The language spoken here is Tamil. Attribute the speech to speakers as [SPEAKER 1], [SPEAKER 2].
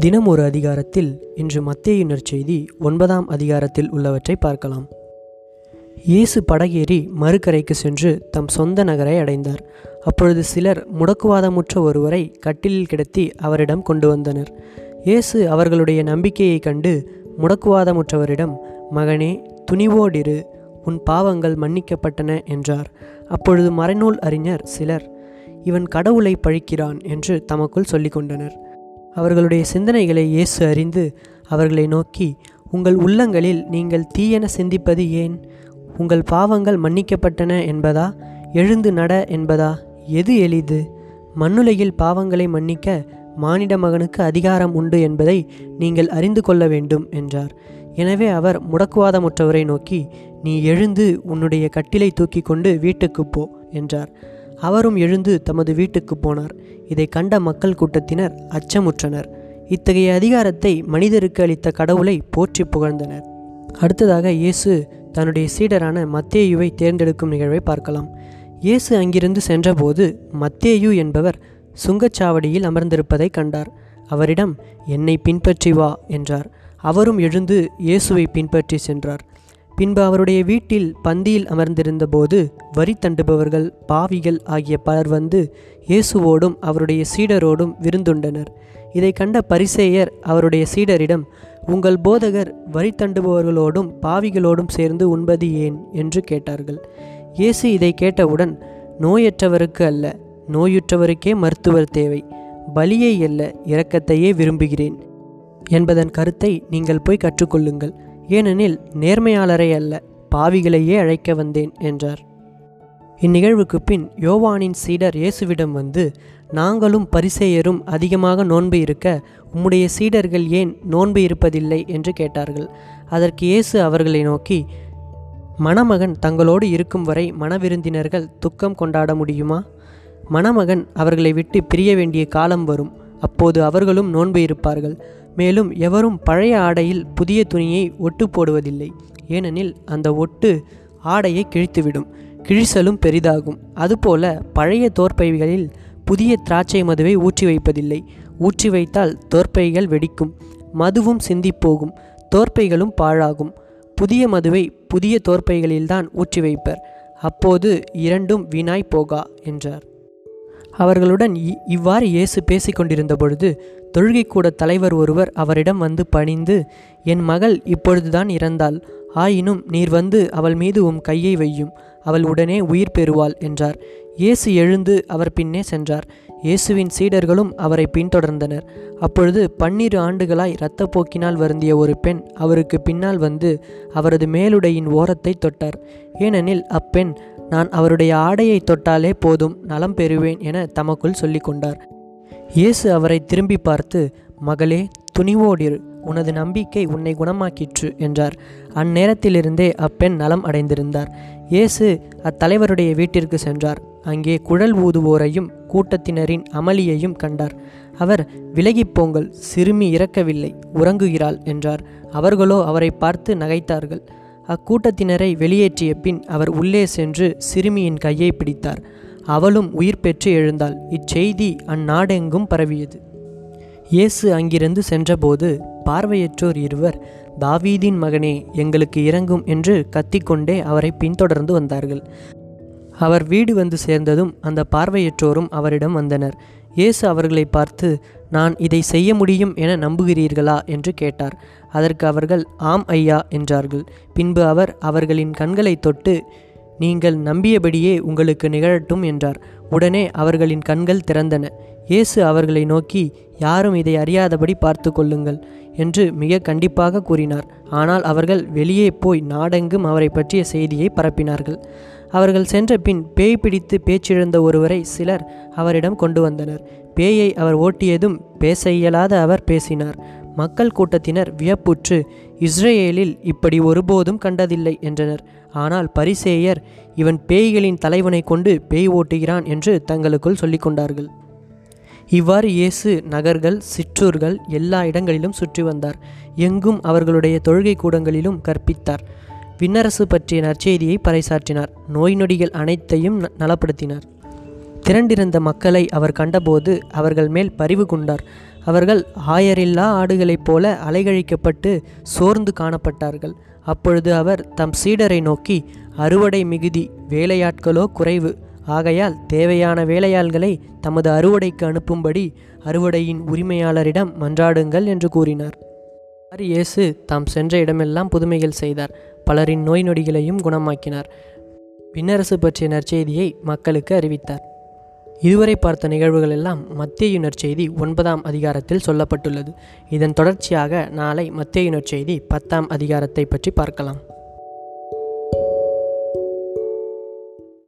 [SPEAKER 1] தினம் ஒரு அதிகாரத்தில் இன்று மத்தியினர் நற்செய்தி ஒன்பதாம் அதிகாரத்தில் உள்ளவற்றை பார்க்கலாம். இயேசு படகேறி மறுக்கரைக்கு சென்று தம் சொந்த நகரை அடைந்தார். அப்பொழுது சிலர் முடக்குவாதமுற்ற ஒருவரை கட்டிலில் கிடத்தி அவரிடம் கொண்டு வந்தனர். இயேசு அவர்களுடைய நம்பிக்கையைக் கண்டு முடக்குவாதமுற்றவரிடம் மகனே துணிவோடிரு உன் பாவங்கள் மன்னிக்கப்பட்டன என்றார். அப்பொழுது மறைநூல் அறிஞர் சிலர் இவன் கடவுளை பழிக்கிறான் என்று தமக்குள் சொல்லிக்கொண்டனர். கொண்டனர் அவர்களுடைய சிந்தனைகளை இயேசு அறிந்து அவர்களை நோக்கி உங்கள் உள்ளங்களில் நீங்கள் தீயென சிந்திப்பது ஏன்? உங்கள் பாவங்கள் மன்னிக்கப்பட்டன என்பதா? எழுந்து நட என்பதா? எது எளிது? மண்ணுலகில் பாவங்களை மன்னிக்க மானிட மகனுக்கு அதிகாரம் உண்டு என்பதை நீங்கள் அறிந்து கொள்ள வேண்டும் என்றார். எனவே அவர் முடக்குவாதமுற்றவரை நோக்கி நீ எழுந்து உன்னுடைய கட்டிலை தூக்கி கொண்டு வீட்டுக்கு போ என்றார். அவரும் எழுந்து தமது வீட்டுக்கு போனார். இதை கண்ட மக்கள் கூட்டத்தினர் அச்சமுற்றனர். இத்தகைய அதிகாரத்தை மனிதருக்கு அளித்த கடவுளை போற்றி புகழ்ந்தனர். அடுத்ததாக இயேசு தன்னுடைய சீடரான மத்தேயுவை தேர்ந்தெடுக்கும் நிகழ்வை பார்க்கலாம். இயேசு அங்கிருந்து சென்றபோது மத்தேயு என்பவர் சுங்கச்சாவடியில் அமர்ந்திருப்பதை கண்டார். அவரிடம் என்னை பின்பற்றி வா என்றார். அவரும் எழுந்து இயேசுவை பின்பற்றி சென்றார். பின்பு அவருடைய வீட்டில் பந்தியில் அமர்ந்திருந்தபோது வரி தண்டுபவர்கள் பாவிகள் ஆகிய பலர் வந்து இயேசுவோடும் அவருடைய சீடரோடும் விருந்துண்டனர். இதை கண்ட பரிசேயர் அவருடைய சீடரிடம் உங்கள் போதகர் வரி தண்டுபவர்களோடும் பாவிகளோடும் சேர்ந்து உண்பது ஏன்? என்று கேட்டார்கள். இயேசு இதை கேட்டவுடன் நோயற்றவருக்கு அல்ல நோயுற்றவருக்கே மருத்துவர் தேவை பலியை அல்ல இரக்கத்தையே விரும்புகிறேன். என்பதன் கருத்தை நீங்கள் போய் கற்றுக்கொள்ளுங்கள். ஏனெனில் நேர்மையாளரை அல்ல பாவிகளையே அழைக்க வந்தேன் என்றார். இந்நிகழ்வுக்கு பின் யோவானின் சீடர் இயேசுவிடம் வந்து நாங்களும் பரிசேயரும் அதிகமாக நோன்பு இருக்க உம்முடைய சீடர்கள் ஏன் நோன்பு இருப்பதில்லை? என்று கேட்டார்கள். அதற்கு இயேசு அவர்களை நோக்கி மணமகன் தங்களோடு இருக்கும் வரை மணவிருந்தினர்கள் துக்கம் கொண்டாட முடியுமா? மணமகன் அவர்களை விட்டு பிரிய வேண்டிய காலம் வரும் அப்போது அவர்களும் நோன்பு இருப்பார்கள். மேலும் எவரும் பழைய ஆடையில் புதிய துணியை ஒட்டு போடுவதில்லை. ஏனெனில் அந்த ஒட்டு ஆடையை கிழித்துவிடும் கிழிசலும் பெரிதாகும். அதுபோல பழைய தோற்பைகளில் புதிய திராட்சை மதுவை ஊற்றி வைப்பதில்லை. ஊற்றி வைத்தால் தோற்பைகள் வெடிக்கும் மதுவும் சிந்திப்போகும் தோற்பைகளும் பாழாகும். புதிய மதுவை புதிய தோற்பைகளில்தான் ஊற்றி வைப்பர். அப்போது இரண்டும் வீணாய் போகா என்றார். அவர்களுடன் இவ்வாறு இயேசு பேசிக்கொண்டிருந்த பொழுது தொழுகைக்கூட தலைவர் ஒருவர் அவரிடம் வந்து பணிந்து என் மகள் இப்பொழுதுதான் இறந்தாள். ஆயினும் நீர் வந்து அவள் மீது உம் கையை வையும். அவள் உடனே உயிர் பெறுவாள் என்றார். இயேசு எழுந்து அவர் பின்னே சென்றார். இயேசுவின் சீடர்களும் அவரை பின்தொடர்ந்தனர். அப்பொழுது பன்னிரு ஆண்டுகளாய் இரத்தப்போக்கினால் வருந்திய ஒரு பெண் அவருக்கு பின்னால் வந்து அவரது மேலுடையின் ஓரத்தை தொட்டார். ஏனெனில் அப்பெண் நான் அவருடைய ஆடையை தொட்டாலே போதும் நலம் பெறுவேன் என தமக்குள் சொல்லி கொண்டார் இயேசு அவரை திரும்பி பார்த்து மகளே துணிவோடிரு உனது நம்பிக்கை உன்னை குணமாக்கிற்று என்றார். அந்நேரத்திலிருந்தே அப்பெண் நலம் அடைந்திருந்தார். இயேசு அத்தலைவருடைய வீட்டிற்கு சென்றார். அங்கே குழல் ஊதுவோரையும் கூட்டத்தினரின் அமளியையும் கண்டார். அவர் விலகிப் போங்கள் சிறுமி இறக்கவில்லை உறங்குகிறாள் என்றார். அவர்களோ அவரை பார்த்து நகைத்தார்கள். அக்கூட்டத்தினரை வெளியேற்றிய பின் அவர் உள்ளே சென்று சிறுமியின் கையை பிடித்தார். அவளும் உயிர் பெற்று எழுந்தாள். இச்செய்தி அந்நாடெங்கும் பரவியது. இயேசு அங்கிருந்து சென்றபோது பார்வையற்றோர் இருவர் தாவீதின் மகனே எங்களுக்கு இறங்கும் என்று கத்திக்கொண்டே அவரை பின்தொடர்ந்து வந்தார்கள். அவர் வீடு வந்து சேர்ந்ததும் அந்த பார்வையற்றோரும் அவரிடம் வந்தனர். இயேசு அவர்களை பார்த்து நான் இதை செய்ய முடியும் என நம்புகிறீர்களா? என்று கேட்டார். அதற்கு அவர்கள் ஆம் ஐயா என்றார்கள். பின்பு அவர் அவர்களின் கண்களை தொட்டு நீங்கள் நம்பியபடியே உங்களுக்கு நிகழட்டும் என்றார். உடனே அவர்களின் கண்கள் திறந்தன. இயேசு அவர்களை நோக்கி யாரும் இதை அறியாதபடி பார்த்து கொள்ளுங்கள் என்று மிக கண்டிப்பாக கூறினார். ஆனால் அவர்கள் வெளியே போய் நாடெங்கும் அவரை பற்றிய செய்தியை பரப்பினார்கள். அவர்கள் சென்ற பின் பேய் பிடித்து பேச்சிழந்த ஒருவரை சிலர் அவரிடம் கொண்டு வந்தனர். பேயை அவர் ஓட்டியதும் பேச இயலாத அவர் பேசினார். மக்கள் கூட்டத்தினர் வியப்புற்று இஸ்ரேலில் இப்படி ஒருபோதும் கண்டதில்லை என்றனர். ஆனால் பரிசேயர் இவன் பேய்களின் தலைவனை கொண்டு பேய் ஓட்டுகிறான் என்று தங்களுக்குள் சொல்லிக்கொண்டார்கள் இவ்வாறு இயேசு நகர்கள் சிற்றூர்கள் எல்லா இடங்களிலும் சுற்றி வந்தார். எங்கும் அவர்களுடைய தொழுகை கூடங்களிலும் கற்பித்தார். விண்ணரசு பற்றிய நற்செய்தியை பறைசாற்றினார். நோய் நொடிகள் அனைத்தையும் ந- நலப்படுத்தினார். திரண்டிருந்த மக்களை அவர் கண்டபோது அவர்கள் மேல் பரிவு கொண்டார். அவர்கள் ஆயரில்லா ஆடுகளைப் போல அலைகழிக்கப்பட்டு சோர்ந்து காணப்பட்டார்கள். அப்பொழுது அவர் தம் சீடரை நோக்கி அறுவடை மிகுதி வேலையாட்களோ குறைவு. ஆகையால் தேவையான வேலையாள்களை தமது அறுவடைக்கு அனுப்பும்படி அறுவடையின் உரிமையாளரிடம் மன்றாடுங்கள் என்று கூறினார். இவ்வாறு இயேசு தாம் சென்ற இடமெல்லாம் புதுமைகள் செய்தார். பலரின் நோய் நொடிகளையும் குணமாக்கினார். பின்னரசு பற்றிய நற்செய்தியை மக்களுக்கு அறிவித்தார். இதுவரை பார்த்த நிகழ்வுகள் எல்லாம் மத்திய நற்செய்தி ஒன்பதாம் அதிகாரத்தில் சொல்லப்பட்டுள்ளது. இதன் தொடர்ச்சியாக நாளை மத்திய நற்செய்தி பத்தாம் அதிகாரத்தை பற்றி பார்க்கலாம்.